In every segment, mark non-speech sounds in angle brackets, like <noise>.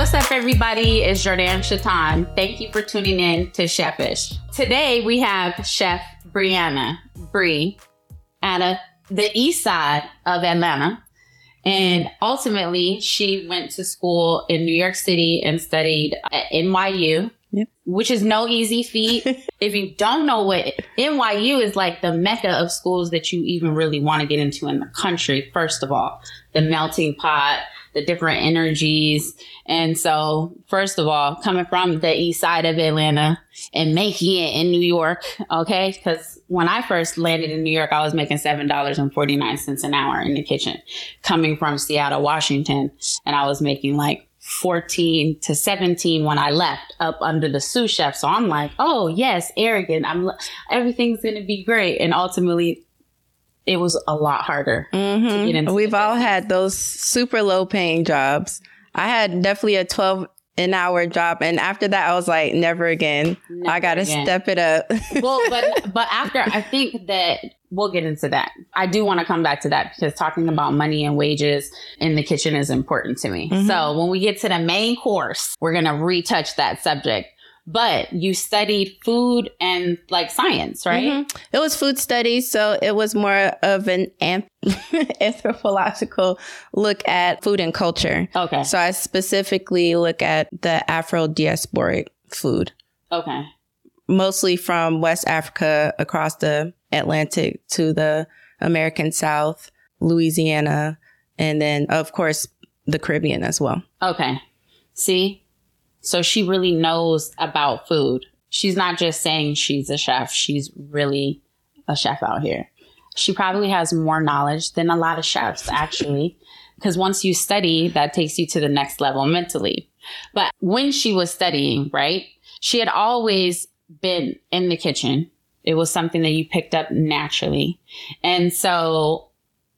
what's up, everybody? It's Jourdan-Cha'Taun. Thank you for tuning in to Chefish. Today we have Chef Briana Bree out of uh, the east side of Atlanta. And ultimately, she went to school in New York City and studied at NYU, Yep. which is no easy feat. <laughs> if you don't know what NYU is like, the mecca of schools that you even really want to get into in the country, first of all, the melting pot, the different energies. And so, first of all, coming from the east side of Atlanta and making it in New York, okay? Because when I first landed in New York, I was making $7.49 an hour in the kitchen, coming from Seattle, Washington. And I was making like 14 to 17 when I left up under the sous chef. So I'm like, oh, yes, arrogant. I'm, everything's going to be great. And ultimately, it was a lot harder to get into We've all business. had those super low paying jobs. I had definitely a 12 an hour job. And after that, I was like, never again. Never I got to step it up. <laughs> well, but but after I think that we'll get into that. I do want to come back to that because talking about money and wages in the kitchen is important to me. Mhm. So when we get to the main course, we're gonna retouch that subject. But you studied food and like science, right? Mhm. It was food studies. So it was more of an anth- <laughs> anthropological look at food and culture. Okay. So I specifically look at the Afro diasporic food. Okay. mostly from West Africa across the Atlantic to the American South, Louisiana, and then of course the Caribbean as well. Okay. See? So she really knows about food. She's not just saying she's a chef, she's really a chef out here. She probably has more knowledge than a lot of chefs, actually, because once you study, that takes you to the next level mentally. But when she was studying, right, she had always been in the kitchen. It was something that you picked up naturally. And so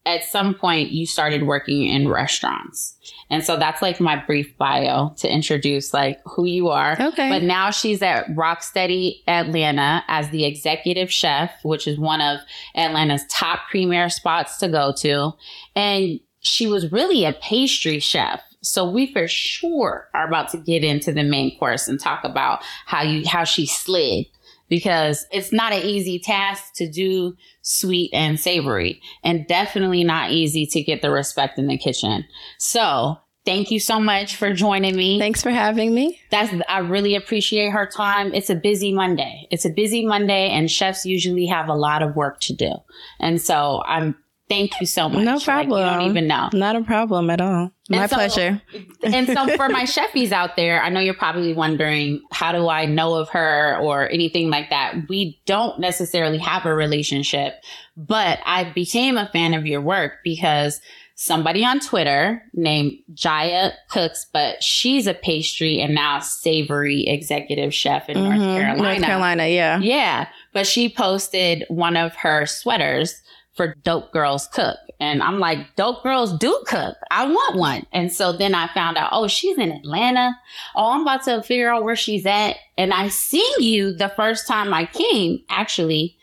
at some point you started working in restaurants. And so that's like my brief bio to introduce like who you are. Okay. But now she's at Rock Steady Atlanta as the executive chef, which is one of Atlanta's top premier spots to go to. And she was really a pastry chef. So we for sure are about to get into the main course and talk about how you how she slid because it's not an easy task to do sweet and savory and definitely not easy to get the respect in the kitchen. So, thank you so much for joining me. Thanks for having me. That's I really appreciate her time. It's a busy Monday. It's a busy Monday and chefs usually have a lot of work to do. And so, I'm thank you so much. No Like, problem. you don't even know. Not a problem at all. My so- pleasure. and so for my <laughs> chefies out there, I know you're probably wondering, how do I know of her or anything like that? We don't necessarily have a relationship, but I became a fan of your work because somebody on Twitter named Jaya Cooks, but she's a pastry and now savory executive chef in North Mhm. Carolina. North Carolina, yeah. Yeah. But she posted one of her sweaters for Dope Girls Cook. And I'm like, Dope Girls do cook. I want one. And so then I found out, oh, she's in Atlanta. Oh, I'm about to figure out where she's at. And I seen you the first time I came, actually,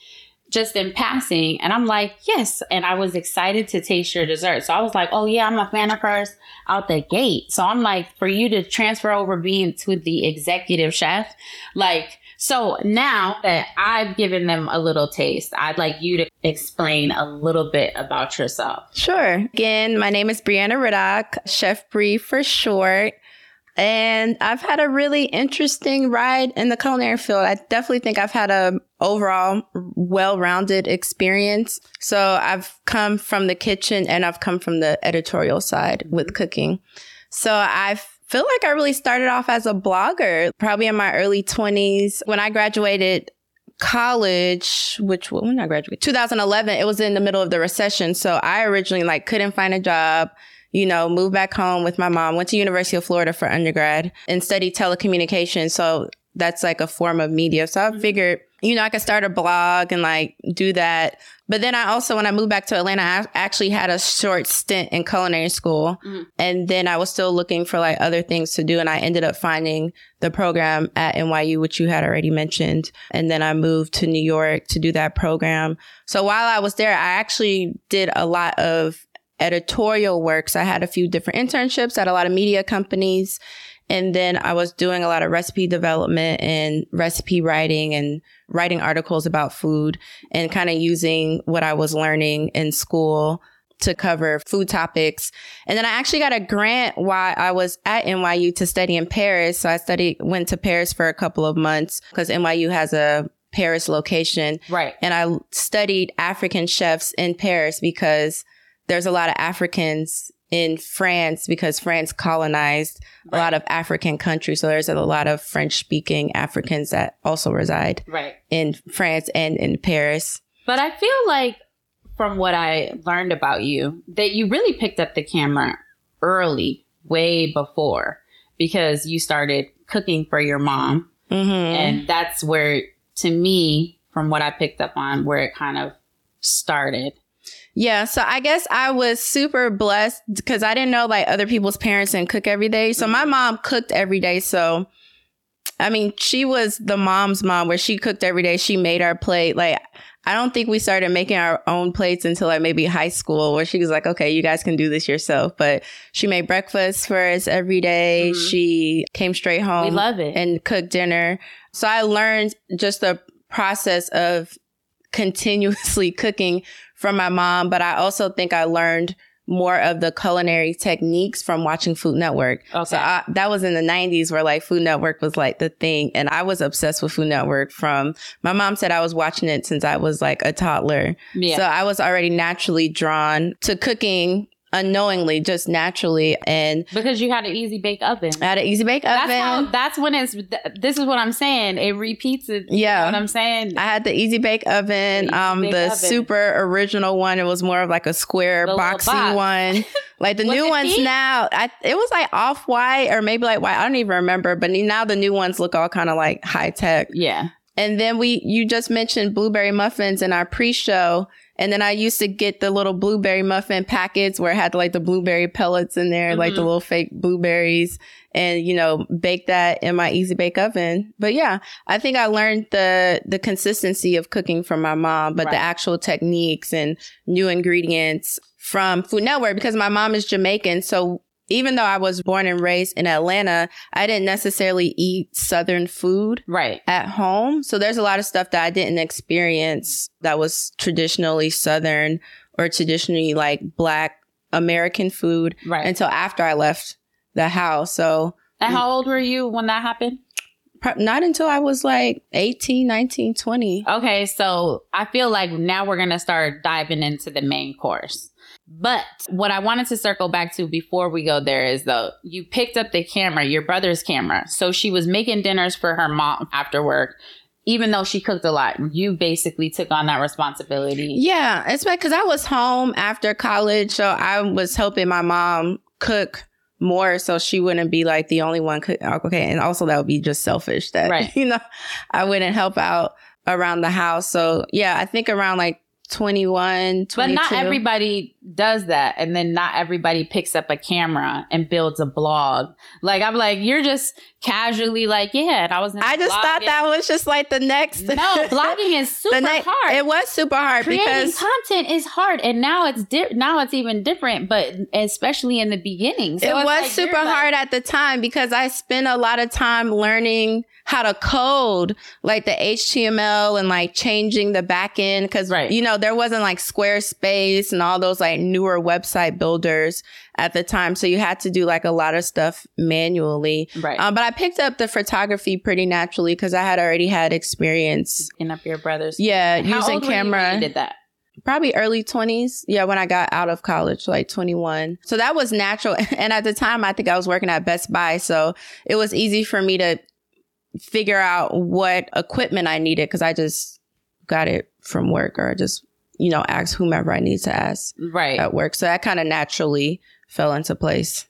just in passing. And I'm like, yes. And I was excited to taste your dessert. So I was like, oh, yeah, I'm a fan of hers out the gate. So I'm like, for you to transfer over being to the executive chef, like, so now that I've given them a little taste, I'd like you to explain a little bit about yourself. Sure. Again, my name is Briana Riddock, Chef Bree for short. And I've had a really interesting ride in the culinary field. I definitely think I've had a overall well-rounded experience. So I've come from the kitchen and I've come from the editorial side with cooking. So I feel like I really started off as a blogger, probably in my early 20s. When I graduated college, which when I graduated, 2011, it was in the middle of the recession. So I originally like couldn't find a job, you know, moved back home with my mom, went to University of Florida for undergrad and studied telecommunications. So that's like a form of media. So I mm-hmm. figured, you know, I could start a blog and like do that. But then I also, when I moved back to Atlanta, I actually had a short stint in culinary school. Mhm. And then I was still looking for like other things to do. And I ended up finding the program at NYU, which you had already mentioned. And then I moved to New York to do that program. So while I was there, I actually did a lot of editorial work. So I had a few different internships at a lot of media companies. And then I was doing a lot of recipe development and recipe writing and writing articles about food and kind of using what I was learning in school to cover food topics. And then I actually got a grant while I was at NYU to study in Paris. So I studied, went to Paris for a couple of months because NYU has a Paris location. Right. And I studied African chefs in Paris because there's a lot of Africans in France because France colonized right. a lot of African countries. So there's a lot of French speaking Africans that also reside right. in France and in Paris. But I feel like from what I learned about you that you really picked up the camera early, way before, because you started cooking for your mom. Mm-hmm. And that's where, to me, from what I picked up on, where it kind of started. Yeah, so I guess I was super blessed because I didn't know like other people's parents didn't cook every day. So my mom cooked every day. So I mean, she was the mom's mom where she cooked every day. She made our plate. Like I don't think we started making our own plates until like maybe high school where she was like, okay, you guys can do this yourself. But she made breakfast for us every day. Mm-hmm. She came straight home. We love it. And cooked dinner. So I learned just the process of continuously <laughs> cooking from my mom, but I also think I learned more of the culinary techniques from watching Food Network. Okay. So I, that was in the 90s where like Food Network was like the thing. And I was obsessed with Food Network from my mom said I was watching it since I was like a toddler. Yeah. So I was already naturally drawn to cooking unknowingly, just naturally. And because you had an easy bake oven, I had an easy bake oven. That's, how, that's when it's, this is what I'm saying. It repeats it. Yeah. what I'm saying. I had the easy bake oven, the um, the oven. super original one. It was more of like a square the boxy box. one. <laughs> Like the new ones pink? now, I, it was like off white or maybe like white. I don't even remember, but now the new ones look all kind of like high tech. Yeah. And then we, you just mentioned blueberry muffins in our pre-show. And then I used to get the little blueberry muffin packets where it had like the blueberry pellets in there, mm-hmm. like the mm-hmm. little fake blueberries and, you know, bake that in my easy bake oven. But yeah, I think I learned the, the consistency of cooking from my mom, but right. the actual techniques and new ingredients from Food Network because my mom is Jamaican. So even though I was born and raised in Atlanta, I didn't necessarily eat Southern food right at home. So there's a lot of stuff that I didn't experience that was traditionally Southern or traditionally like Black American food right. until after I left the house. So, and how old were you when that happened? Not until I was like 18, 19, 20. Okay, so I feel like now we're going to start diving into the main course. But what I wanted to circle back to before we go there is though, you picked up the camera, your brother's camera. So she was making dinners for her mom after work. Even though she cooked a lot, you basically took on that responsibility. Yeah, it's because I was home after college. So I was helping my mom cook more so she wouldn't be like the only one cook okay and also that would be just selfish that right. <laughs> you know i wouldn't help out around the house so yeah i think around like 21, 22. But not everybody does that. And then not everybody picks up a camera and builds a blog. Like, I'm like, you're just casually like, yeah. And I was, I just thought that was just like the next. No, <laughs> blogging is super hard. It was super hard Creating because content is hard. And now it's, di- now it's even different, but especially in the beginning. So it was like, super hard like, at the time because I spent a lot of time learning how to code like the HTML and like changing the backend. Cause, right. you know, there wasn't like Squarespace and all those like newer website builders at the time. So you had to do like a lot of stuff manually. Right. Um, but I picked up the photography pretty naturally because I had already had experience. In up your brothers. Yeah. How using camera. did that? Probably early 20s. Yeah, when I got out of college, like 21. So that was natural. <laughs> And at the time, I think I was working at Best Buy. So it was easy for me to figure out what equipment I needed because I just got it from work or I just, you know, ask whomever I need to ask right. at work. So that kind of naturally fell into place.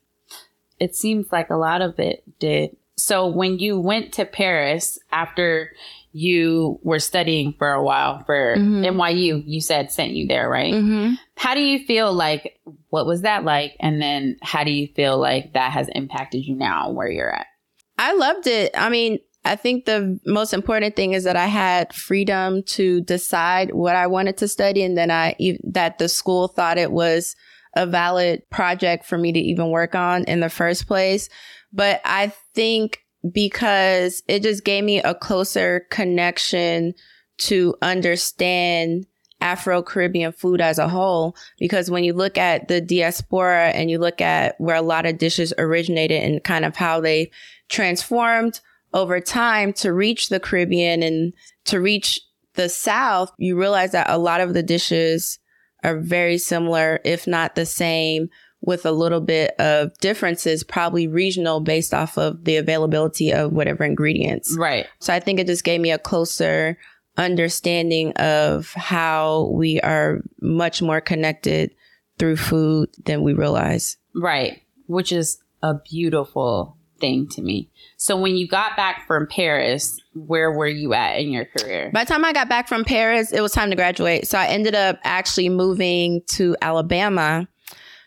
It seems like a lot of it did. So when you went to Paris after you were studying for a while for mm-hmm. NYU, you said sent you there, right? Mm-hmm. How do you feel like, what was that like? And then how do you feel like that has impacted you now where you're at? I loved it. I mean, I think the most important thing is that I had freedom to decide what I wanted to study and then I that the school thought it was a valid project for me to even work on in the first place. But I think because it just gave me a closer connection to understand Afro Caribbean food as a whole. Because when you look at the diaspora and you look at where a lot of dishes originated and kind of how they transformed over time to reach the Caribbean and to reach the South, you realize that a lot of the dishes are very similar, if not the same, with a little bit of differences, probably regional based off of the availability of whatever ingredients. Right. So I think it just gave me a closer understanding of how we are much more connected through food than we realize. Right. Which is a beautiful thing to me. So when you got back from Paris, where were you at in your career? By the time I got back from Paris, it was time to graduate. So I ended up actually moving to Alabama.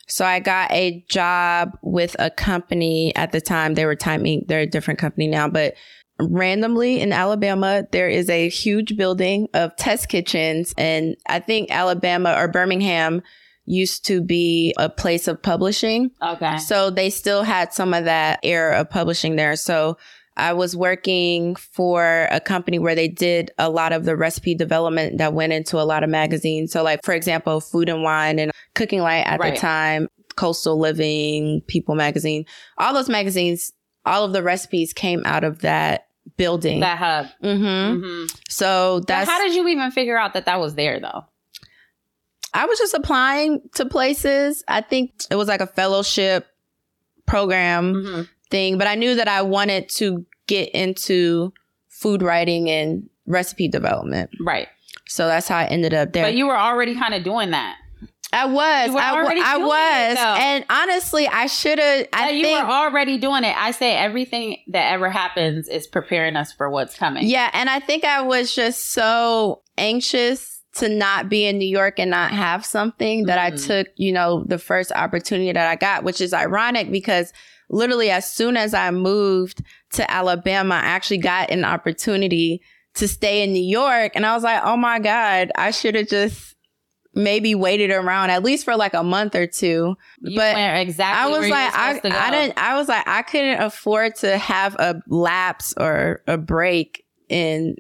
So I got a job with a company at the time. They were timing, they're a different company now, but randomly in Alabama, there is a huge building of test kitchens. And I think Alabama or Birmingham used to be a place of publishing. Okay. So they still had some of that era of publishing there. So I was working for a company where they did a lot of the recipe development that went into a lot of magazines. So like, for example, Food and Wine and Cooking Light at Right. the time, Coastal Living, People Magazine, all those magazines, all of the recipes came out of that building. That hub. hmm hmm So that's, how did you even figure out that that was there though? I was just applying to places. I think it was like a fellowship program. hmm thing, but I knew that I wanted to get into food writing and recipe development. Right. So that's how I ended up there. But you were already kind of doing that. I was, I, w- already I doing it, was, and honestly, I should have. I Yeah, you think, were already doing it. I say everything that ever happens is preparing us for what's coming. yeah, and I think I was just so anxious to not be in New York and not have something that I Mhm. took, you know, the first opportunity that I got, which is ironic because literally as soon as I moved to Alabama, I actually got an opportunity to stay in New York. And I was like, oh my God, I should have just maybe waited around at least for like a month or two. You but exactly. I was like, I, I didn't, I was like, I couldn't afford to have a lapse or a break in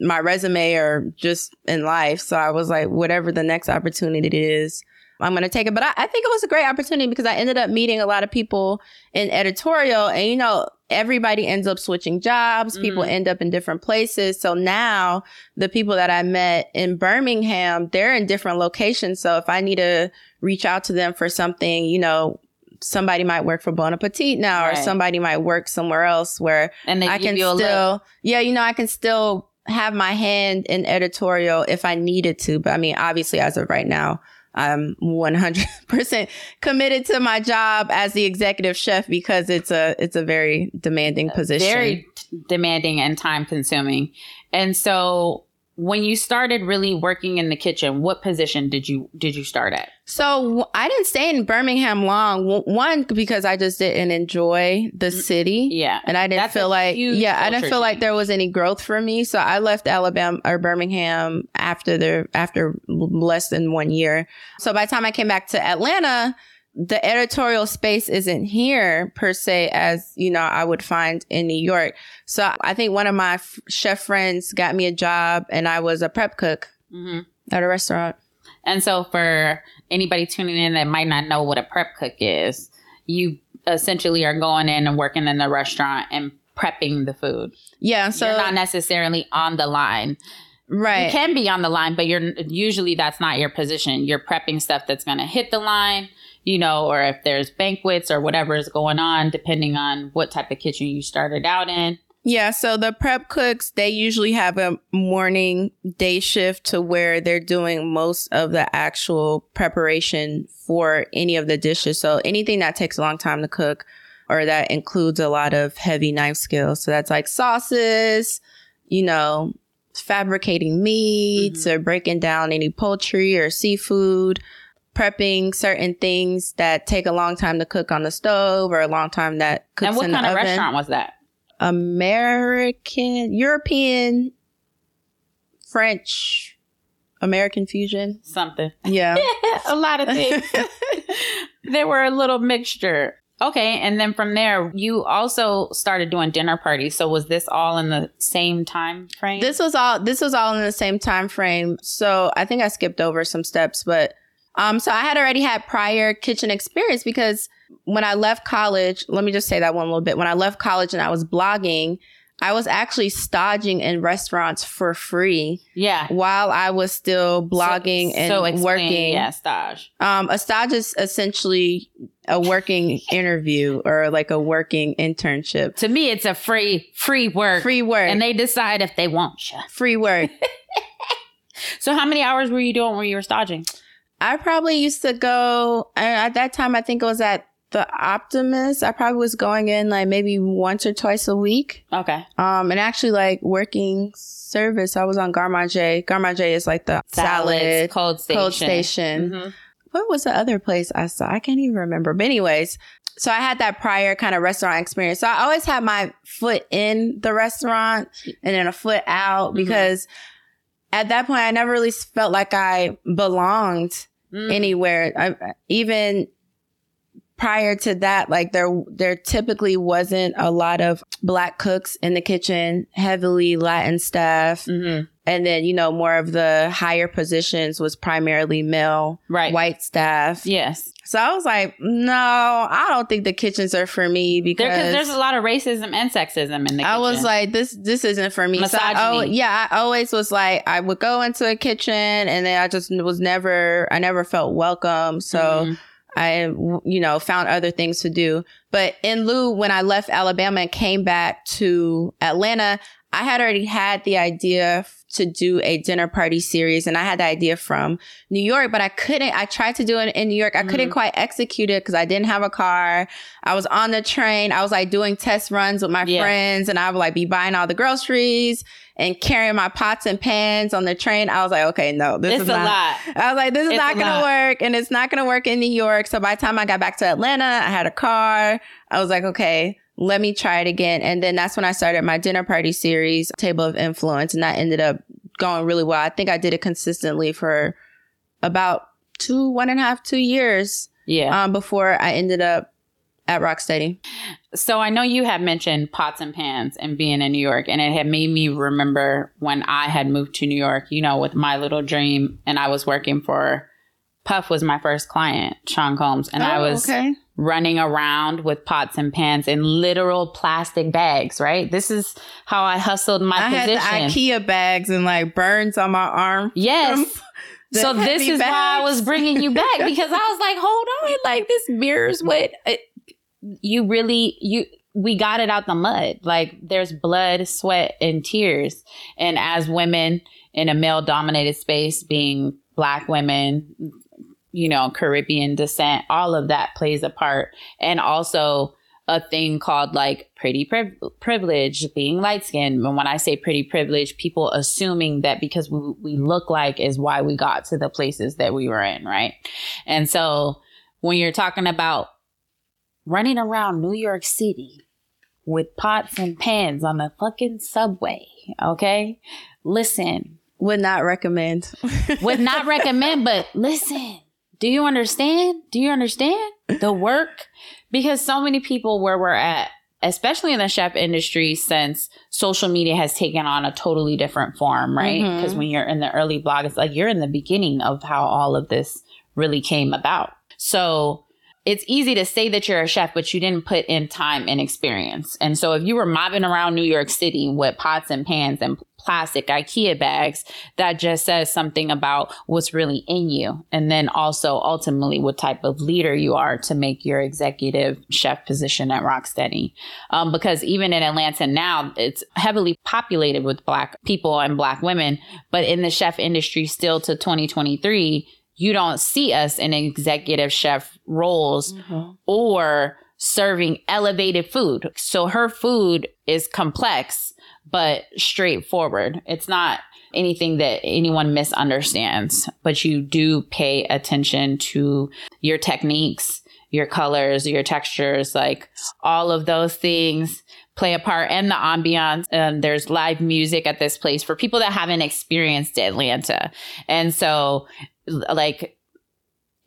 my resume or just in life. So I was like, whatever the next opportunity is, I'm going to take it. But I, I think it was a great opportunity because I ended up meeting a lot of people in editorial and, you know, everybody ends up switching jobs. People Mhm. end up in different places. So now the people that I met in Birmingham, they're in different locations. So if I need to reach out to them for something, you know, somebody might work for Bon Appetit now, or somebody might work somewhere else where and they I can still, look. yeah, you know, I can still have my hand in editorial if I needed to. But I mean, obviously, as of right now, I'm 100% <laughs> committed to my job as the executive chef because it's a it's a very demanding position. very demanding and time consuming. And so when you started really working in the kitchen, what position did you did you start at? So i didn't stay in Birmingham long. One because I just didn't enjoy the mm, city. Yeah. And I didn't That's feel like, yeah, I didn't feel like there was any growth for me. So I left Alabama or Birmingham after the, after less than one year. So by the time I came back to Atlanta, the editorial space isn't here per se as, you know, I would find in New York. So I think one of my f- chef friends got me a job and I was a prep cook hmm at a restaurant. And so for anybody tuning in that might not know what a prep cook is, you essentially are going in and working in the restaurant and prepping the food. Yeah. So, you're not necessarily on the line. right. You can be on the line, but you're usually that's not your position. You're prepping stuff that's going to hit the line, you know, or if there's banquets or whatever is going on, depending on what type of kitchen you started out in. Yeah, so the prep cooks, they usually have a morning day shift to where they're doing most of the actual preparation for any of the dishes. So anything that takes a long time to cook or that includes a lot of heavy knife skills. So that's like sauces, you know, fabricating meats mm-hmm. or breaking down any poultry or seafood, prepping certain things that take a long time to cook on the stove or a long time that cooks and what in kind the of oven. restaurant was that? American, European, French, American fusion. Something. Yeah. <laughs> a lot of things. <laughs> there were a little mixture. Okay, and then from there, you also started doing dinner parties. So was this all in the same time frame? This was all this was all in the same time frame. So I think I skipped over some steps, but um so I had already had prior kitchen experience because when I left college, let me just say that one little bit. When I left college and I was blogging, I was actually staging in restaurants for free yeah. while I was still blogging so, and so explain, working. Yeah, stage. Um, a stage is essentially a working <laughs> interview or like a working internship. To me, it's a free free work. Free work. And they decide if they want you. Free work. <laughs> so how many hours were you doing when you were staging? I probably used to go at that time. I think it was at the Optimist. I probably was going in like maybe once or twice a week. Okay. Um, and actually like working service. I was on Garde Manger. Garde Manger is like the Salads, salad cold station. cold station. Mhm. What was the other place I saw? I can't even remember. But anyways, so I had that prior kind of restaurant experience. So I always had my foot in the restaurant and then a foot out Mhm. because at that point I never really felt like I belonged Mm. anywhere. I, even prior to that, like there, there typically wasn't a lot of black cooks in the kitchen, heavily Latin staff. Mhm. And then, you know, more of the higher positions was primarily male, Right. white staff. Yes. So I was like, no, I don't think the kitchens are for me because There, there's a lot of racism and sexism in the kitchen. I was like, this this isn't for me. So I, oh, yeah, I always was like, I would go into a kitchen and then I just was never, I never felt welcome. So Mhm. I, you know, found other things to do. But in lieu, when I left Alabama and came back to Atlanta, I had already had the idea to do a dinner party series and I had the idea from New York, but I couldn't, I tried to do it in New York. I couldn't Mhm. quite execute it because I didn't have a car. I was on the train. I was like doing test runs with my Yeah. friends and I would like be buying all the groceries and carrying my pots and pans on the train. I was like, okay, no, this it's is a not, lot. I was like, this is It's not going to work and it's not going to work in New York. So by the time I got back to Atlanta, I had a car. I was like, okay, let me try it again. And then that's when I started my dinner party series, Table of Influence. And that ended up going really well. I think I did it consistently for about two, one and a half, two years Yeah. um, before I ended up at Rock Steady. So I know you had mentioned pots and pans and being in New York, and it had made me remember when I had moved to New York, you know, with my little dream, and I was working for Puff was my first client, Sean Combs, and I Oh, was okay. Running around with pots and pans in literal plastic bags, right? This is how I hustled my I had the. IKEA bags and like burns on my arm. yes. <laughs> So this is why I was bringing you back <laughs> because I was like, hold on, like this mirrors what uh, you really you we got it out the mud. Like there's blood, sweat, and tears. And as women in a male dominated space, being black women, you know, Caribbean descent, all of that plays a part. And also a thing called like pretty priv- privilege, being light skinned. And when I say pretty privilege, people assuming that because we, we look like is why we got to the places that we were in, right? And so when you're talking about running around New York City with pots and pans on the fucking subway, okay? Listen, Would not recommend. would not <laughs> recommend, but listen, do you understand? Do you understand the work? Because so many people where we're at, especially in the chef industry, since social media has taken on a totally different form, right? Mm-hmm. Because when you're in the early blog, it's like you're in the beginning of how all of this really came about. So it's easy to say that you're a chef, but you didn't put in time and experience. And so if you were mobbing around New York City with pots and pans and plastic IKEA bags, that just says something about what's really in you. And then also ultimately what type of leader you are to make your executive chef position at Rock Steady. Um, because even in Atlanta now, it's heavily populated with black people and black women, but in the chef industry still to 2023, you don't see us in executive chef roles or serving elevated food. So her food is complex, but straightforward. It's not anything that anyone misunderstands, but you do pay attention to your techniques, your colors, your textures, like all of those things play a part and the ambiance. Um, there's live music at this place for people that haven't experienced Atlanta. And so like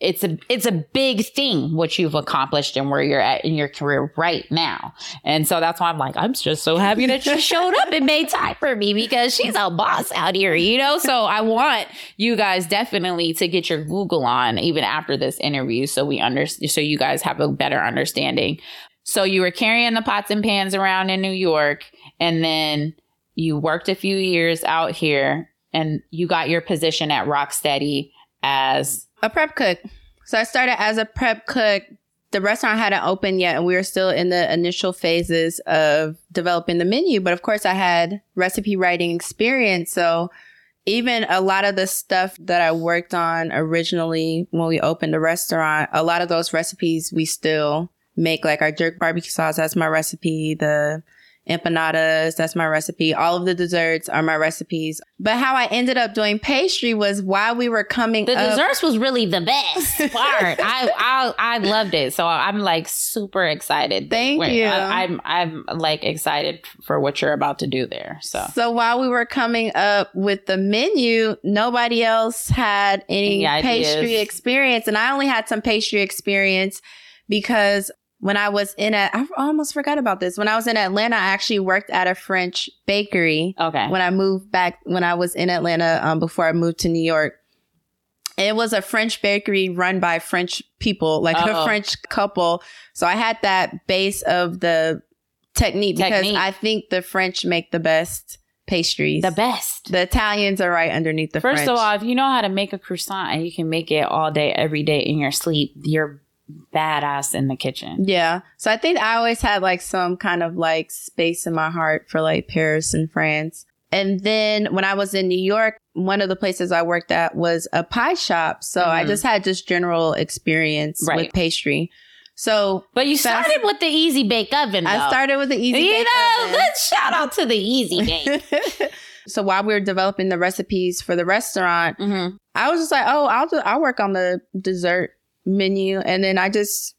it's a it's a big thing what you've accomplished and where you're at in your career right now. And so that's why I'm like, I'm just so happy that you showed up and made time for me because she's a boss out here, you know? So I want you guys definitely to get your Google on even after this interview so we understand so you guys have a better understanding. So you were carrying the pots and pans around in New York and then you worked a few years out here and you got your position at Rock Steady as a prep cook. So I started as a prep cook. The restaurant hadn't opened yet, and we were still in the initial phases of developing the menu. But of course, I had recipe writing experience. So even a lot of the stuff that I worked on originally when we opened the restaurant, a lot of those recipes we still make. Like our jerk barbecue sauce, that's my recipe. The empanadas. That's my recipe. All of the desserts are my recipes. But how I ended up doing pastry was while we were coming. The up, desserts was really the best <laughs> part. I, I I loved it. So I'm like super excited. Thank Wait, you. I, I'm I'm like excited for what you're about to do there. So so while we were coming up with the menu, nobody else had any, any pastry experience, and I only had some pastry experience because when I was in a, I almost forgot about this. When I was in Atlanta, I actually worked at a French bakery. Okay. When I moved back, when I was in Atlanta, um, before I moved to New York, it was a French bakery run by French people, like Uh-oh. a French couple. So I had that base of the technique, technique because I think the French make the best pastries. The best. The Italians are right underneath the First French. of all, if you know how to make a croissant and you can make it all day, every day in your sleep, you're badass in the kitchen. Yeah. So I think I always had like some kind of like space in my heart for like Paris and France. And then when I was in New York, one of the places I worked at was a pie shop. So mm-hmm. I just had just general experience right. with pastry. So, but you started with the easy bake oven. Though. I started with the easy you bake know, oven. Let's shout out to the easy bake. <laughs> so while we were developing the recipes for the restaurant, mm-hmm. I was just like, oh, I'll do, I'll work on the dessert menu. And then I just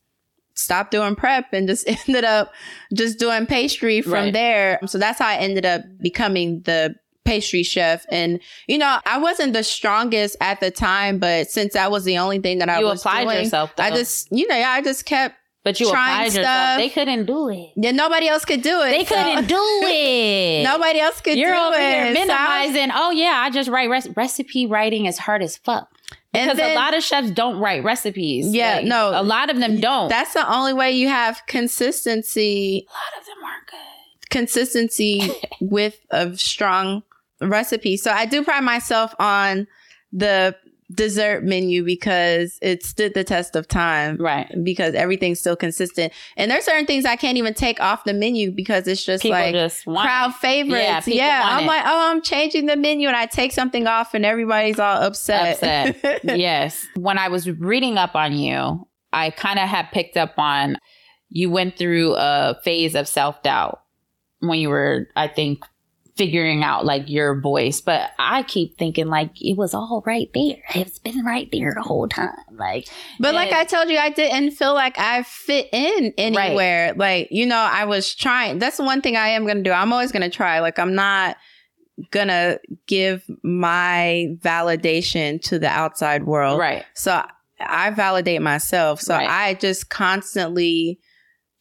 stopped doing prep and just <laughs> ended up just doing pastry from right. there. So that's how I ended up becoming the pastry chef. And, you know, I wasn't the strongest at the time, but since that was the only thing that I you was applied doing, yourself. Though. I just, you know, I just kept but you trying stuff. Yourself. They couldn't do it. Yeah, nobody else could do it. They so. couldn't do <laughs> it. nobody else could You're do over it. Here minimizing. So, oh yeah, I just write recipe writing is hard as fuck. Because then, a lot of chefs don't write recipes. Yeah, like, no. A lot of them don't. That's the only way you have consistency. A lot of them aren't good. Consistency <laughs> with a strong recipe. So I do pride myself on the dessert menu because it stood the test of time. Right. Because everything's still consistent. And there's certain things I can't even take off the menu because it's just people like just crowd it. favorites. Yeah, yeah. I'm it. like, oh, I'm changing the menu and I take something off and everybody's all upset. Upset. <laughs> yes. When I was reading up on you, I kind of had picked up on you went through a phase of self doubt when you were, I think, figuring out like your voice. But I keep thinking like it was all right there. It's been right there the whole time. Like, but like I told you, I didn't feel like I fit in anywhere. Right. Like, you know, I was trying. That's one thing I am going to do. I'm always going to try. Like, I'm not gonna give my validation to the outside world. Right. So I validate myself. So right. I just constantly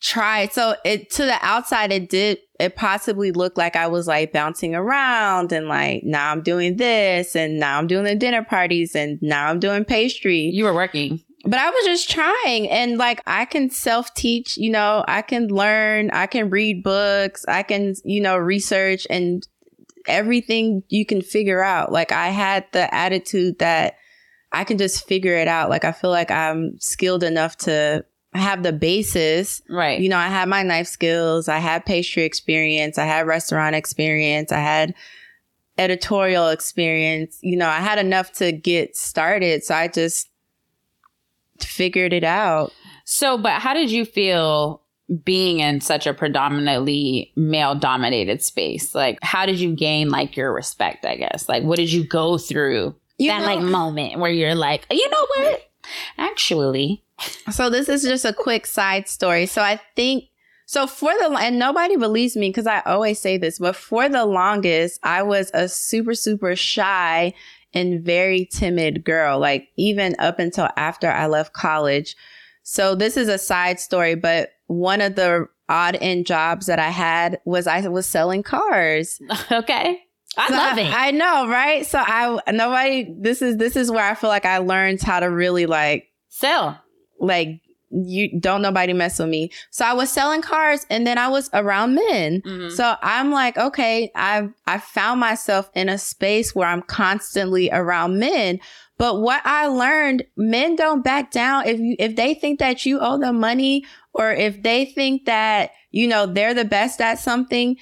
try. So it to the outside, it did it possibly looked like I was like bouncing around and like now I'm doing this and now I'm doing the dinner parties and now I'm doing pastry. You were working. But I was just trying and like I can self teach, you know, I can learn, I can read books, I can, you know, research and everything you can figure out. Like I had the attitude that I can just figure it out. Like I feel like I'm skilled enough to have the basis. Right. You know, I had my knife skills, I had pastry experience, I had restaurant experience, I had editorial experience. You know, I had enough to get started. So I just figured it out. So, but how did you feel being in such a predominantly male dominated space? Like, how did you gain like your respect, I guess? Like, what did you go through you that know, like moment where you're like, you know what? Actually, so this is just a quick side story. So I think so for the and nobody believes me because I always say this, but for the longest I was a super super shy and very timid girl, like even up until after I left college. So this is a side story, but one of the odd end jobs that I had was I was selling cars. <laughs> okay. I So love I, it. I know, right? So I nobody this is this is where I feel like I learned how to really like Sell. Like you don't nobody mess with me. So I was selling cars and then I was around men. Mhm. So I'm like, okay, I I found myself in a space where I'm constantly around men. But what I learned, men don't back down if you if they think that you owe them money or if they think that, you know, they're the best at something,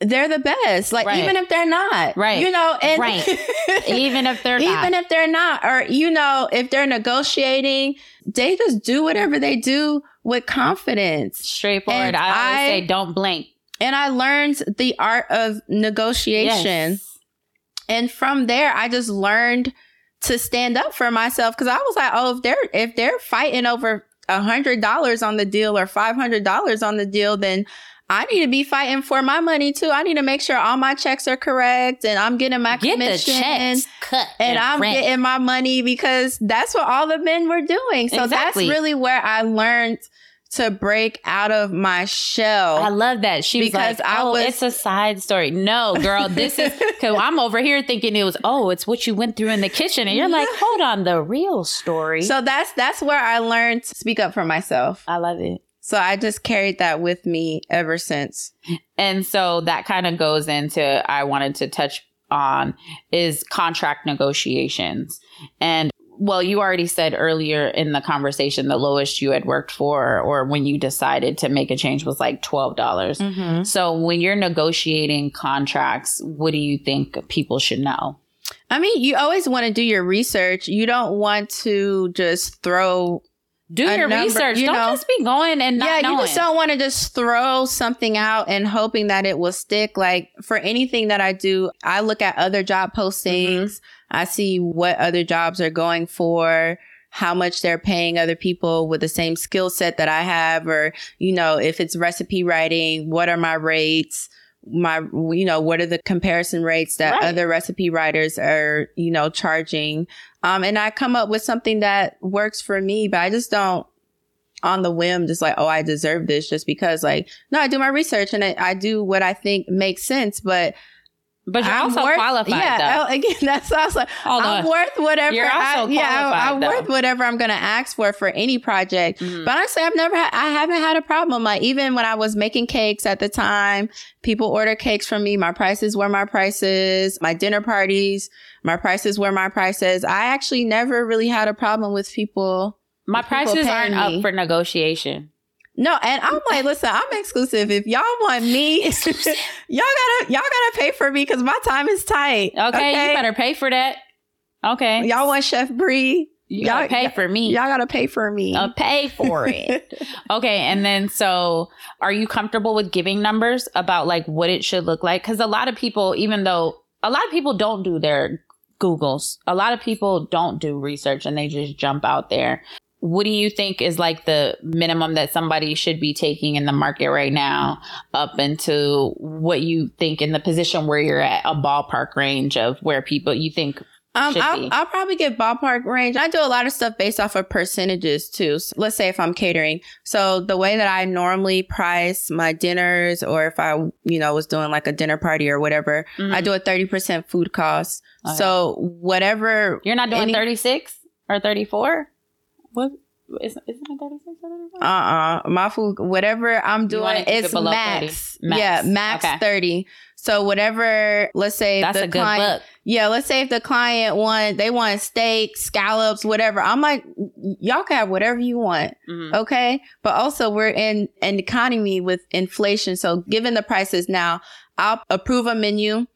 they're the best. Like Right. even if they're not. Right. You know, and Right. <laughs> Even if they're not. even if they're not or you know if they're negotiating they just do whatever they do with confidence Straightforward. And I always I- say don't blink. and i learned the art of negotiation Yes. and from there i just learned to stand up for myself because i was like oh if they're if they're fighting over a hundred dollars on the deal or five hundred dollars on the deal then I need to be fighting for my money too. I need to make sure all my checks are correct and I'm getting my Get commission cut. and I'm rent. getting my money because that's what all the men were doing. So Exactly. that's really where I learned to break out of my shell. I love that. She was Because like, I "Oh, was- it's a side story." No, girl, this is <laughs> because I'm over here thinking it was. Oh, it's what you went through in the kitchen, and you're like, "Hold on, the real story." so that's that's where I learned to speak up for myself. I love it. So I just carried that with me ever since. And so that kind of goes into I wanted to touch on is contract negotiations. And well, you already said earlier in the conversation the lowest you had worked for or when you decided to make a change was like 12. dollars Mm-hmm. So when you're negotiating contracts, what do you think people should know? I mean, you always want to do your research. You don't want to just throw Do your number- research. you Don't know- just be going and not yeah, knowing. you just don't want to just throw something out and hoping that it will stick. Like for anything that I do, I look at other job postings. Mm-hmm. I see what other jobs are going for, how much they're paying other people with the same skill set that I have, or, you know, if it's recipe writing, what are my rates? My, you know, what are the comparison rates that Right. other recipe writers are, you know, charging? Um, and I come up with something that works for me, but I just don't on the whim, just like, oh, I deserve this just because like, no, I do my research and I, I do what I think makes sense, but but you're I'm also worth, qualified yeah, oh, again, <laughs> that's also, Hold I'm on. worth whatever. You're I, also yeah, I, qualified, I'm though. worth whatever I'm going to ask for for any project. Mhm. But honestly, I've never had, I haven't had a problem. Like even when I was making cakes at the time, people order cakes from me. My prices were my prices. My dinner parties, my prices were my prices. I actually never really had a problem with people. My People prices paying aren't me. up for negotiation. No, and I'm like, listen, I'm exclusive. If y'all want me, <laughs> y'all gotta, y'all gotta pay for me because my time is tight. Okay, you better pay for that. Okay, Y'all want Chef Bree? you y'all- pay for me. Y'all gotta pay for me. Uh, pay for <laughs> it. okay, and then so are you comfortable with giving numbers about like what it should look like? Because a lot of people, even though a lot of people don't do their Googles, a lot of people don't do research and they just jump out there. What do you think is like the minimum that somebody should be taking in the market right now up into what you think in the position where you're at a ballpark range of where people you think Um, I'll. I'll probably get ballpark range. I do a lot of stuff based off of percentages too. So let's say if I'm catering. So the way that I normally price my dinners or if I, you know, was doing like a dinner party or whatever, Mhm. I do a 30% food cost. Okay. So whatever. You're not doing Any- 36 or 34? What? Isn't, isn't it 36 or 34? Uh-uh. My food, whatever I'm doing, it's max. Max. Yeah, max Okay. 30. So whatever, let's say That's the a good client, book. Yeah, let's say if the client want they want steak, scallops, whatever. I'm like, y'all can have whatever you want, Mhm. okay? But also we're in an economy with inflation, so given the prices now, I'll approve a menu.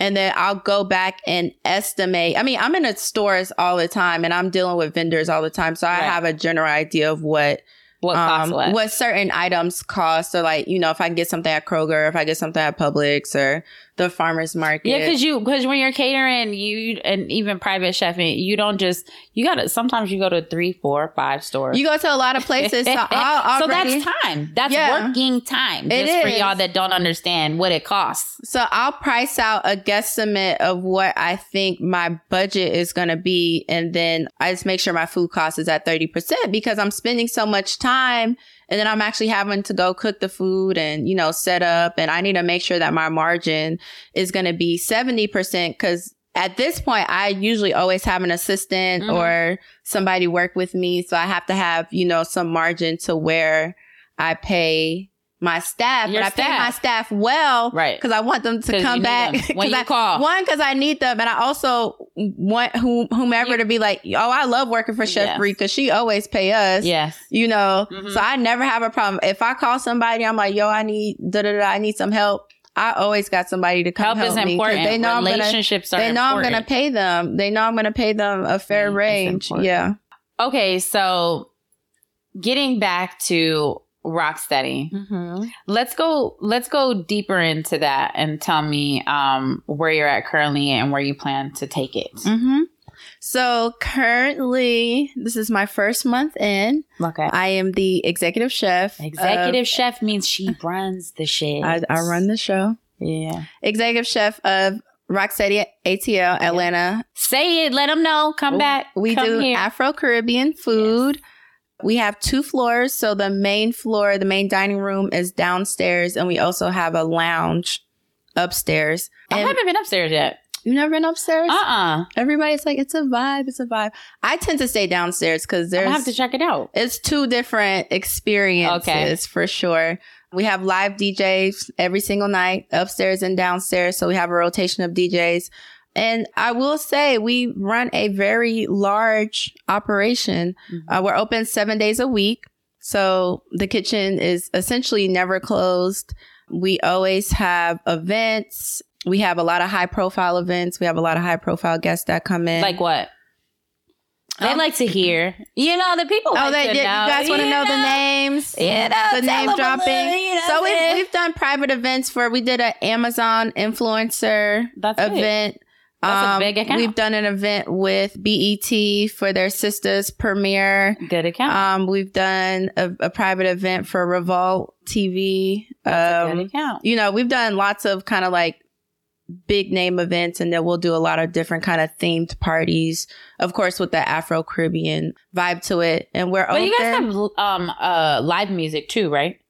And then I'll go back and estimate. I mean, I'm in stores all the time and I'm dealing with vendors all the time. So I Right. have a general idea of what What costs um, what? what certain items cost. So like, you know, if I get something at Kroger, if I get something at Publix or the farmers market. Yeah, because you because when you're catering, you and even private chefing, you don't just you gotta. Sometimes you go to three, four, five stores. you go to a lot of places. So, <laughs> I'll so that's time. That's Yeah. working time. It Just for y'all that don't understand what it costs. So I'll price out a guesstimate of what I think my budget is going to be. And then I just make sure my food cost is at 30% because I'm spending so much time and then I'm actually having to go cook the food and, you know, set up. And I need to make sure that my margin is going to be 70% because at this point, I usually always have an assistant Mhm. or somebody work with me. So I have to have, you know, some margin to where I pay my staff, Your but I pay my staff. staff well Right. because I want them to come back when <laughs> you I- call. One, because I need them, and I also want whom, whomever You- to be like, "Oh, I love working for Chef Yes. Bree because she always pay us." Yes. you know. Mhm. So I never have a problem if I call somebody. I'm like, "Yo, I need da da da. I need some help." I always got somebody to come Help, help, is me important. They know I'm gonna. Are They know I'm gonna pay them. They know I'm gonna pay them a fair Mm, range. Yeah. Okay, so getting back to Rock Steady, Mm-hmm. let's go. Let's go deeper into that and tell me um, where you're at currently and where you plan to take it. Mm-hmm. So currently, this is my first month in. Okay. I am the executive chef. of- Executive chef means she runs the shit. I, I run the show. Yeah. Executive chef of Rock Steady ATL Atlanta. Say it. Let them know. Come back. We Come do. Afro Caribbean food. We have two floors. So the main floor, the main dining room is downstairs, and we also have a lounge upstairs. I haven't been upstairs yet. you've never been upstairs? Uh uh Everybody's like, it's a vibe. It's a vibe. I tend to stay downstairs because I there's have to check it out. it's two different experiences Okay. for sure. We have live DJs every single night, upstairs and downstairs. So we have a rotation of DJs. And I will say we run a very large operation. Mhm. Uh, we're open seven days a week. So the kitchen is essentially never closed. We always have events. We have a lot of high profile events. We have a lot of high profile guests that come in. Like what? They Um, like to hear. You know, the people. Oh, like they to. You know, guys want to you know the names? You know, the name dropping. little, you know, so we've, we've done private events for. We did an Amazon influencer That's event. That's a big account. We've done an event with BET for their sisters premiere. Good account. Um, we've done a, a private event for Revolt TV. That's a Um, good account. you know, we've done lots of kind of like big name events and then we'll do a lot of different kind of themed parties. Of course, with the Afro Caribbean vibe to it. And we're But open. you guys have um uh live music too, right?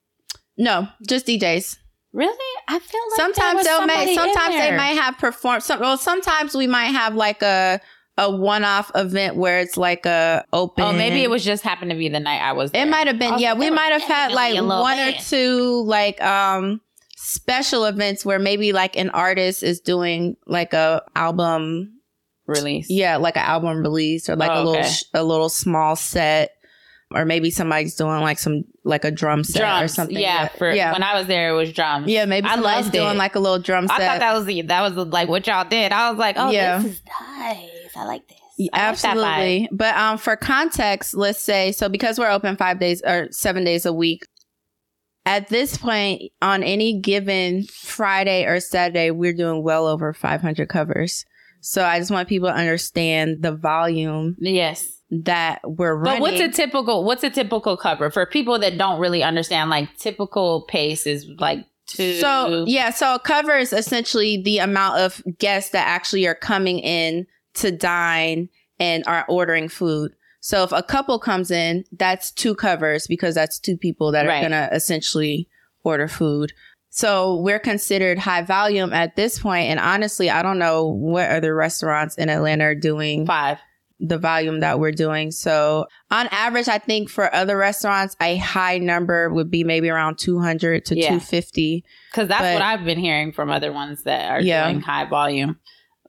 no, just DJs. Really? I feel like there sometimes was they'll somebody make sometimes they might have performed. some well sometimes we might have like a a one-off event where it's like a open Oh, maybe it was just happened to be the night I was. it might have been Also, yeah we might have had like definitely a one or two like um special events where maybe like an artist is doing like a album release. yeah like an album release or like Oh, a little okay. sh- a little small set or maybe somebody's doing like some like a drum set drums or something Yeah, for yeah when I was there, it was drums. yeah maybe I loved doing it. like a little drum set I thought that was the that was like what y'all did. I was like, oh, Yeah. this is nice. I like this. I like. Absolutely. But um for context, let's say so because we're open 5 days or 7 days a week. At this point on any given Friday or Saturday, we're doing well over 500 covers. So I just want people to understand the volume Yes. That we're running. But what's a typical what's a typical cover for people that don't really understand? Like typical pace is like two. So yeah, so a cover is essentially the amount of guests that actually are coming in to dine and are ordering food. So if a couple comes in, that's two covers because that's two people that Right. are gonna essentially order food. So we're considered high volume at this point, and honestly, I don't know what other restaurants in Atlanta are doing five. The volume that we're doing. So on average, I think for other restaurants, a high number would be maybe around 200 to Yeah. 250. Because that's But- what I've been hearing from other ones that are Yeah. doing high volume.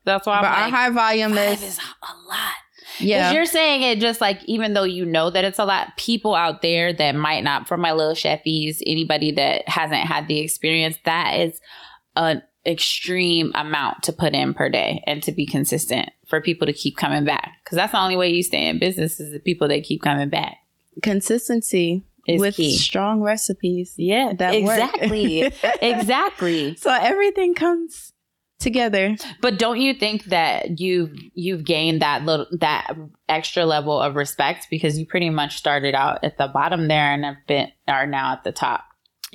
That's why I'm but like, our high volume is, is a lot. yeah. You're saying it just like, even though you know that it's a lot, people out there that might not, for my little chefies, anybody that hasn't had the experience, that is an extreme amount to put in per day and to be consistent for people to keep coming back. Because that's the only way you stay in business is the people that keep coming back. consistency Is with key. strong recipes. Yeah, that exactly. <laughs> exactly. So everything comes together. But don't you think that you you've gained that little that extra level of respect because you pretty much started out at the bottom there and have been are now at the top?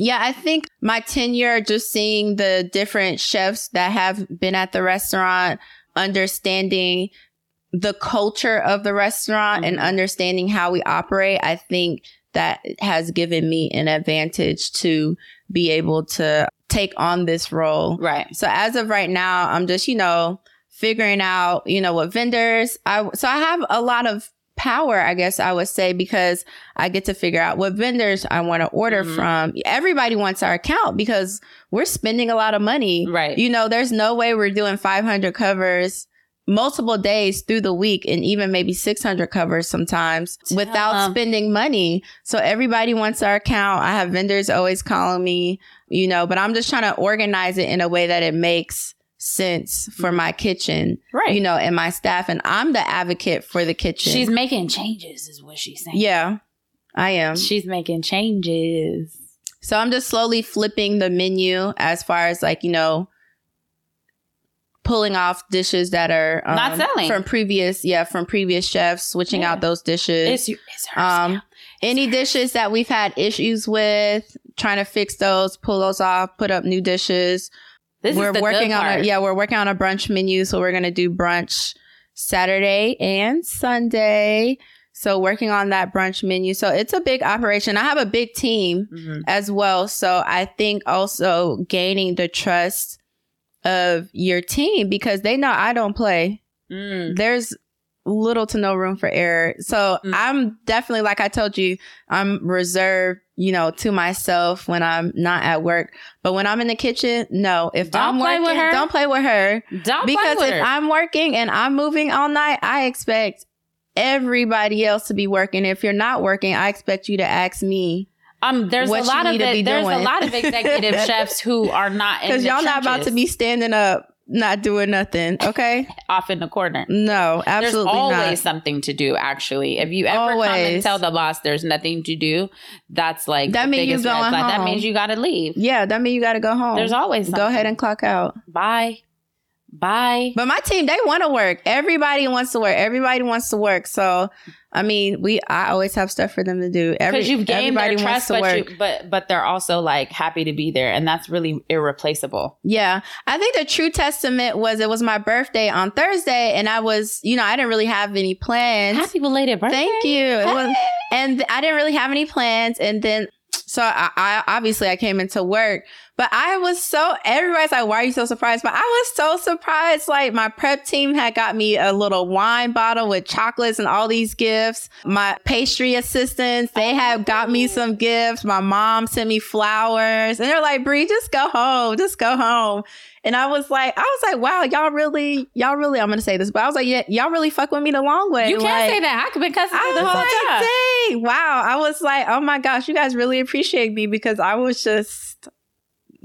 Yeah, I think my tenure, just seeing the different chefs that have been at the restaurant, understanding the culture of the restaurant and Mhm. understanding how we operate, I think that has given me an advantage to be able to take on this role. Right. So as of right now, I'm just, you know, figuring out, you know, what vendors I so I have a lot of power, I guess I would say, because I get to figure out what vendors I want to order Mhm. from. Everybody wants our account because we're spending a lot of money. Right. You know, there's no way we're doing 500 covers multiple days through the week and even maybe 600 covers sometimes without spending money. So everybody wants our account. I have vendors always calling me, you know, but I'm just trying to organize it in a way that it makes sense for my kitchen, Right. you know, and my staff. And I'm the advocate for the kitchen. She's making changes, is what she's saying. yeah, I am. She's making changes. So I'm just slowly flipping the menu as far as like, you know, pulling off dishes that are um, Not selling. from previous, yeah, from previous chefs, switching Yeah. out those dishes. It's it's um, now. any dishes that we've had issues with, trying to fix those, pull those off, put up new dishes. This we're is the working on a yeah, we're working on a brunch menu, so we're gonna do brunch Saturday and Sunday. So working on that brunch menu. So it's a big operation. I have a big team Mhm. as well. So I think also gaining the trust of your team because they know I don't play. Mm. There's little to no room for error. So Mm. I'm definitely, like I told you, I'm reserved, you know, to myself when I'm not at work. But when I'm in the kitchen, no. If Don't I'm play working, with her. don't play with her. Don't Because play with if her. I'm working and I'm moving all night, I expect everybody else to be working. If you're not working, I expect you to ask me. um, there's what a lot of need to the, be there's a lot of <laughs> executive chefs who are not Because y'all not about to be standing up, not doing nothing. Okay? <laughs> off in the corner. No, absolutely. There's always not. something to do. Actually, if you ever come and tell the boss there's nothing to do, that's like That the mean you going flag. That means you got to leave. Yeah, that means you got to go home. There's always something. go ahead and clock out. bye, bye. But my team, they want to work. Everybody wants to work. Everybody wants to work. So, I mean, we I always have stuff for them to do. Because you've gained their everybody wants trust, to but work. you, but but they're also like happy to be there, and that's really irreplaceable. Yeah. I think the true testament was it was my birthday on Thursday and I was, you know, I didn't really have any plans. Happy belated birthday! Thank you. It was, and I didn't really have any plans. And then, so I, I obviously I came into work, but I was so everybody's like, "Why are you so surprised?" But I was so surprised. Like my prep team had got me a little wine bottle with chocolates and all these gifts. My pastry assistants they have got me some gifts. My mom sent me flowers, and they're like, "Bree, just go home. Just go home." And I was like, I was like, wow, y'all really, y'all really, I'm gonna say this, but I was like, yeah, y'all really fuck with me the long way. You can't Like, say that. I could been cussing I the whole like, time. dang, wow. I was like, oh my gosh, you guys really appreciate me because I was just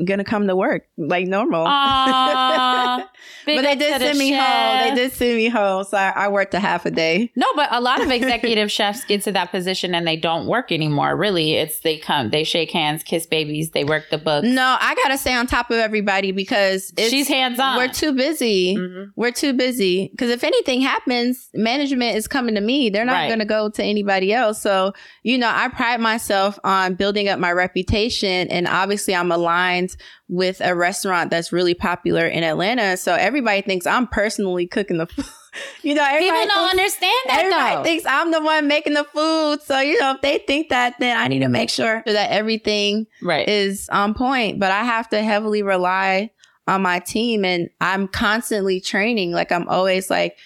gonna come to work like normal. Aw, <laughs> big but they did to the send me home. They did send me home. So I, I worked a half a day. No, but a lot of <laughs> executive chefs get to that position and they don't work anymore. Really, it's they come, they shake hands, kiss babies, they work the book. No, I gotta stay on top of everybody because it's, She's hands on. we're too busy. Mhm. We're too busy because if anything happens, management is coming to me. They're not Right. to go to anybody else. So, you know, I pride myself on building up my reputation. And obviously, I'm aligned with a restaurant that's really popular in Atlanta. So everybody thinks I'm personally cooking the food. <laughs> you know, everybody People don't thinks- understand that Everybody though. thinks I'm the one making the food. So, you know, if they think that, then I need to make sure that everything right. is on point, but I have to heavily rely on my team and I'm constantly training. Like I'm always like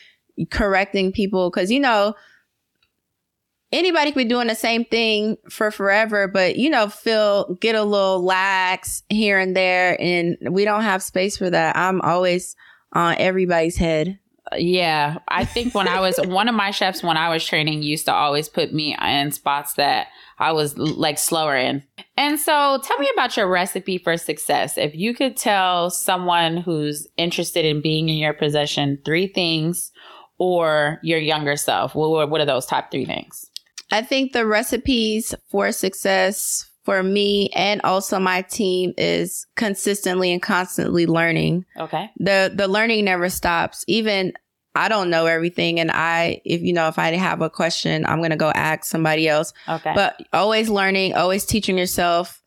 correcting people because, you know, anybody could be doing the same thing for forever, but, you know, feel, get a little lax here and there. And we don't have space for that. I'm always on everybody's head. Yeah, I think when I was <laughs> one of my chefs when I was training used to always put me in spots that I was like slower in. And so, tell me about your recipe for success. If you could tell someone who's interested in being in your position three things, or your younger self, what what are those top three things? I think the recipes for success for me and also my team is consistently and constantly learning. Okay. The the learning never stops. Even I don't know everything and I if you know if I have a question, I'm going to go ask somebody else. Okay. But always learning, always teaching yourself,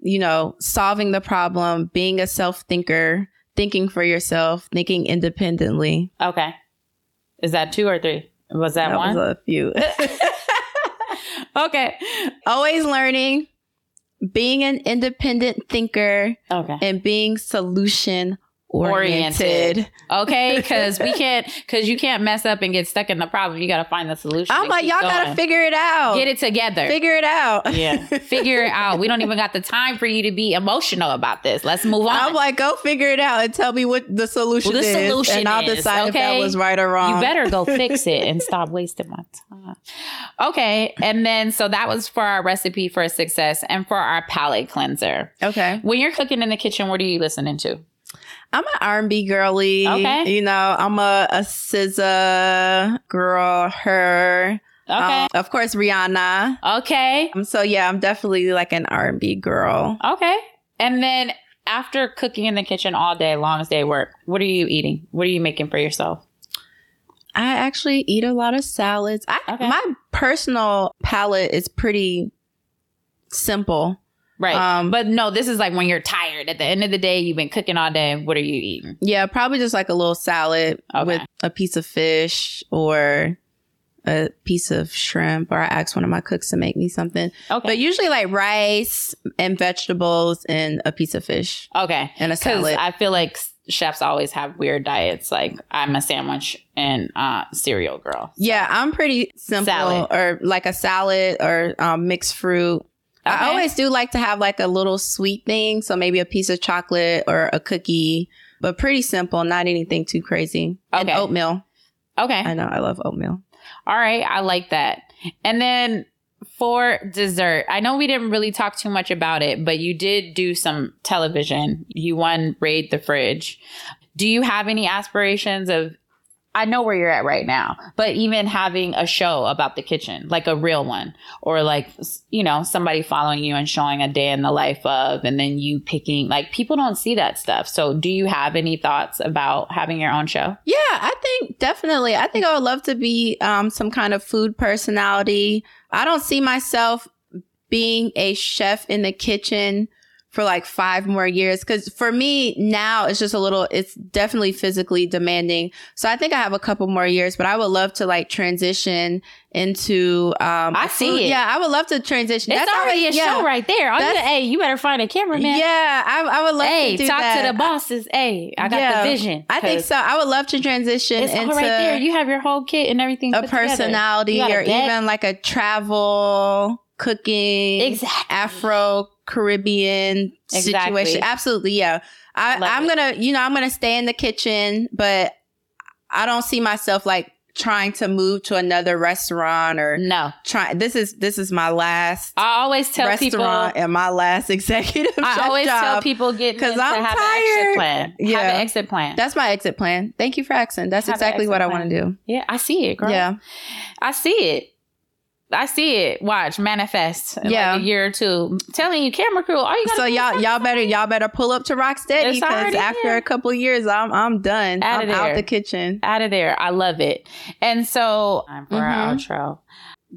you know, solving the problem, being a self-thinker, thinking for yourself, thinking independently. okay. Is that two or three? Was that, That one? was a few. <laughs> okay. always learning, being an independent thinker, Okay. and being solution oriented. Oriented. Okay, because we can't, because you can't mess up and get stuck in the problem. You got to find the solution. I'm like, y'all gotta figure it out. get it together. Figure it out. yeah, <laughs> figure it out. We don't even got the time for you to be emotional about this. Let's move on. I'm like, go figure it out and tell me what the solution Well, the is, solution and I'll is, decide if that was right or wrong. you better go <laughs> fix it and stop wasting my time. Okay, and then so that was for our recipe for success and for our palate cleanser. Okay, When you're cooking in the kitchen, what are you listening to? I'm an R&B girly. Okay. you know, I'm a a SZA girl. Her, Okay, Um, of course, Rihanna. okay, Um, so yeah, I'm definitely like an R&B girl. okay. And then after cooking in the kitchen all day, long as day work, what are you eating? What are you making for yourself? I actually eat a lot of salads. I, Okay. My personal palate is pretty simple. Right. Um, but no, this is like when you're tired. At the end of the day, you've been cooking all day. What are you eating? Yeah, probably just like a little salad Okay. with a piece of fish or a piece of shrimp, or I ask one of my cooks to make me something. Okay. But usually like rice and vegetables and a piece of fish okay. and a salad. I feel like chefs always have weird diets. Like I'm a sandwich and uh, cereal girl. yeah, I'm pretty simple Salad. or like a salad or um, mixed fruit. Okay. I always do like to have like a little sweet thing. So maybe a piece of chocolate or a cookie, but pretty simple, not anything too crazy. And Okay. oatmeal. Okay. I know I love oatmeal. All right. I like that. And then for dessert, I know we didn't really talk too much about it, but you did do some television. You won Raid the Fridge. Do you have any aspirations of? I know where you're at right now, but even having a show about the kitchen, like a real one, or like, you know, somebody following you and showing a day in the life of, and then you picking, like, people don't see that stuff. So, do you have any thoughts about having your own show? Yeah, I think definitely. I think I would love to be um, some kind of food personality. I don't see myself being a chef in the kitchen for like five more years because for me now it's just a little it's definitely physically demanding so i think i have a couple more years but i would love to like transition into um I see food- it. yeah i would love to transition It's That's already a yeah. show right there. All you, hey, you better find a cameraman. yeah I, I would love Hey, to do talk that. to the bosses. Hey, I got Yeah. the vision. i think so i would love to transition It's into right there. You have your whole kit and everything. a personality a or even like a travel cooking Exactly. afro caribbean Exactly. situation absolutely yeah I, love i'm it. gonna you know i'm gonna stay in the kitchen but i don't see myself like trying to move to another restaurant or No, try this is this is my last I always tell restaurant people. and my last <laughs> executive I always tell people get because I'm have an exit tired. plan. Have Yeah. an exit plan. that's my exit plan thank you for asking that's Have exactly what i want to do yeah, I see it, girl. yeah I see it. I see it. Watch manifest. Yeah. like a year or two. telling you, camera crew. All you got So y'all y'all better y'all better pull up to Rock Steady It's because after here. a couple years I'm I'm done. Outta I'm there. out of the kitchen. out of there. I love it. And so time for our Mhm. outro.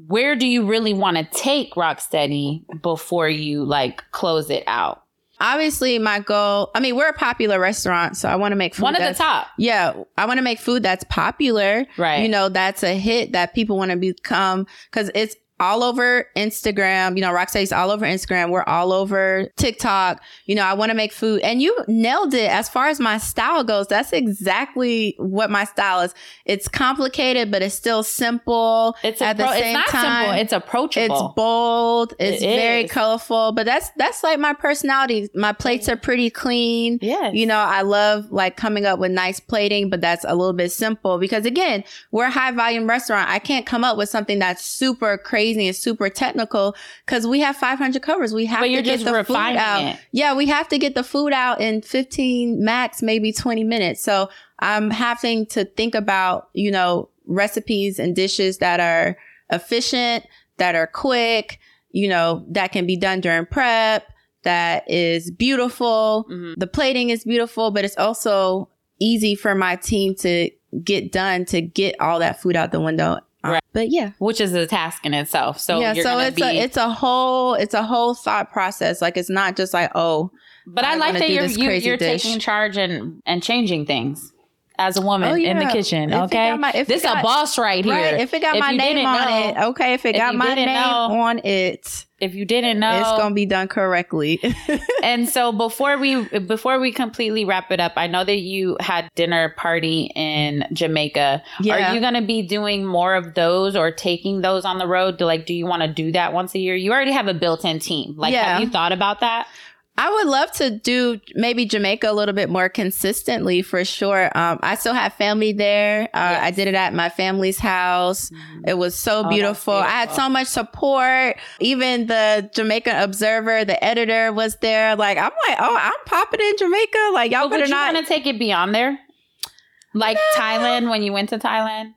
Where do you really want to take Rock Steady before you like close it out? Obviously, my goal. I mean, we're a popular restaurant, so I want to make food. One of the top. Yeah, I want to make food that's popular. Right. You know, that's a hit that people want to become because it's all over Instagram. You know, Rock Steady's all over Instagram. We're all over TikTok. You know, I want to make food. And you nailed it as far as my style goes. That's exactly what my style is. It's complicated, but it's still simple. It's at the same it's not time. simple. It's approachable. It's bold. It's It very colorful, but that's that's like my personality. My plates are pretty clean. Yeah. You know, I love like coming up with nice plating, but that's a little bit simple because again, we're a high volume restaurant. I can't come up with something that's super crazy and super technical because we have 500 covers. We have But to get the food out. it. Yeah, we have to get the food out in 15 max, maybe 20 minutes. So I'm having to think about, you know, recipes and dishes that are efficient, that are quick, you know, that can be done during prep, that is beautiful. Mhm. The plating is beautiful, but it's also easy for my team to get done to get all that food out the window. Right. But yeah. which is a task in itself. So yeah, you're so it's be. a it's a whole it's a whole thought process. Like it's not just like, oh, but I, I like that you're you're, you're dish. taking charge and and changing things as a woman Oh, in the kitchen. If Okay, my- if it this got- a boss right here. right, if it got If my name on know- it, okay, if it if got my name know- on it, if you didn't know, it's gonna be done correctly. <laughs> and so before we before we completely wrap it up, I know that you had dinner party in Jamaica. Yeah. Are you going to be doing more of those or taking those on the road? Do like do you want to do that once a year? You already have a built-in team. Like Yeah. have you thought about that? I would love to do maybe Jamaica a little bit more consistently for sure. Um, I still have family there. Uh, Yes. I did it at my family's house. It was so that's beautiful. I had so much support. Even the Jamaican Observer, the editor was there. Like, I'm like, oh, I'm popping in Jamaica. Like, y'all But would better you not. want to take it beyond there? Like Thailand when you went to Thailand?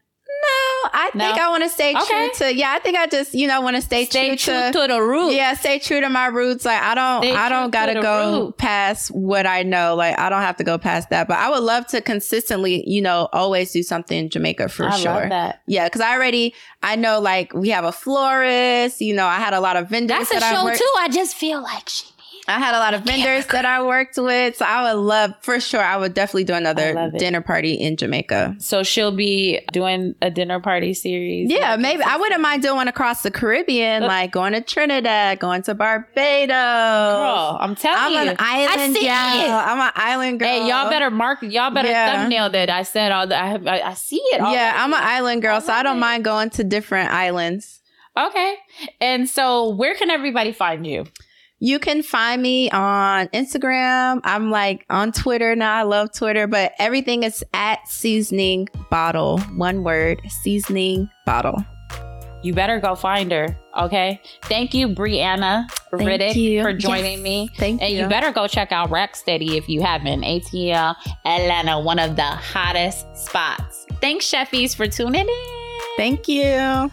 I No? think I want to stay Okay. true to, yeah, I think I just, you know, want to stay, Stay true, true to, to the root. yeah, stay true to my roots. Like I don't, Stay I don't gotta go root. past what I know. Like I don't have to go past that. But I would love to consistently, you know, always do something in Jamaica for I sure. love that. Yeah, because I already, I know like we have a florist. You know, I had a lot of vendors That's a that show too. I just feel like she I had a lot of vendors that I worked with. So I would love, for sure, I would definitely do another dinner party in Jamaica. So she'll be doing a dinner party series. Yeah, Like, maybe I wouldn't mind doing one across the Caribbean, like going to Trinidad, going to Barbados. Girl, I'm telling I'm you. an island see girl. it. I'm an island girl. Hey, y'all better mark. Y'all better Yeah. thumbnail that. I said all that. I, have, I, I see it. Yeah. I'm an island girl, I so I don't it. mind going to different islands. Okay. And so, where can everybody find you? You can find me on Instagram. I'm like on Twitter now. I love Twitter, but everything is at seasoning bottle. One word, seasoning bottle. You better go find her. Okay. Thank you, Briana Thank Riddock, you. for joining Yes. me. Thank And you. you better go check out Rock Steady if you haven't. ATL Atlanta, one of the hottest spots. Thanks, Chefies, for tuning in. Thank you.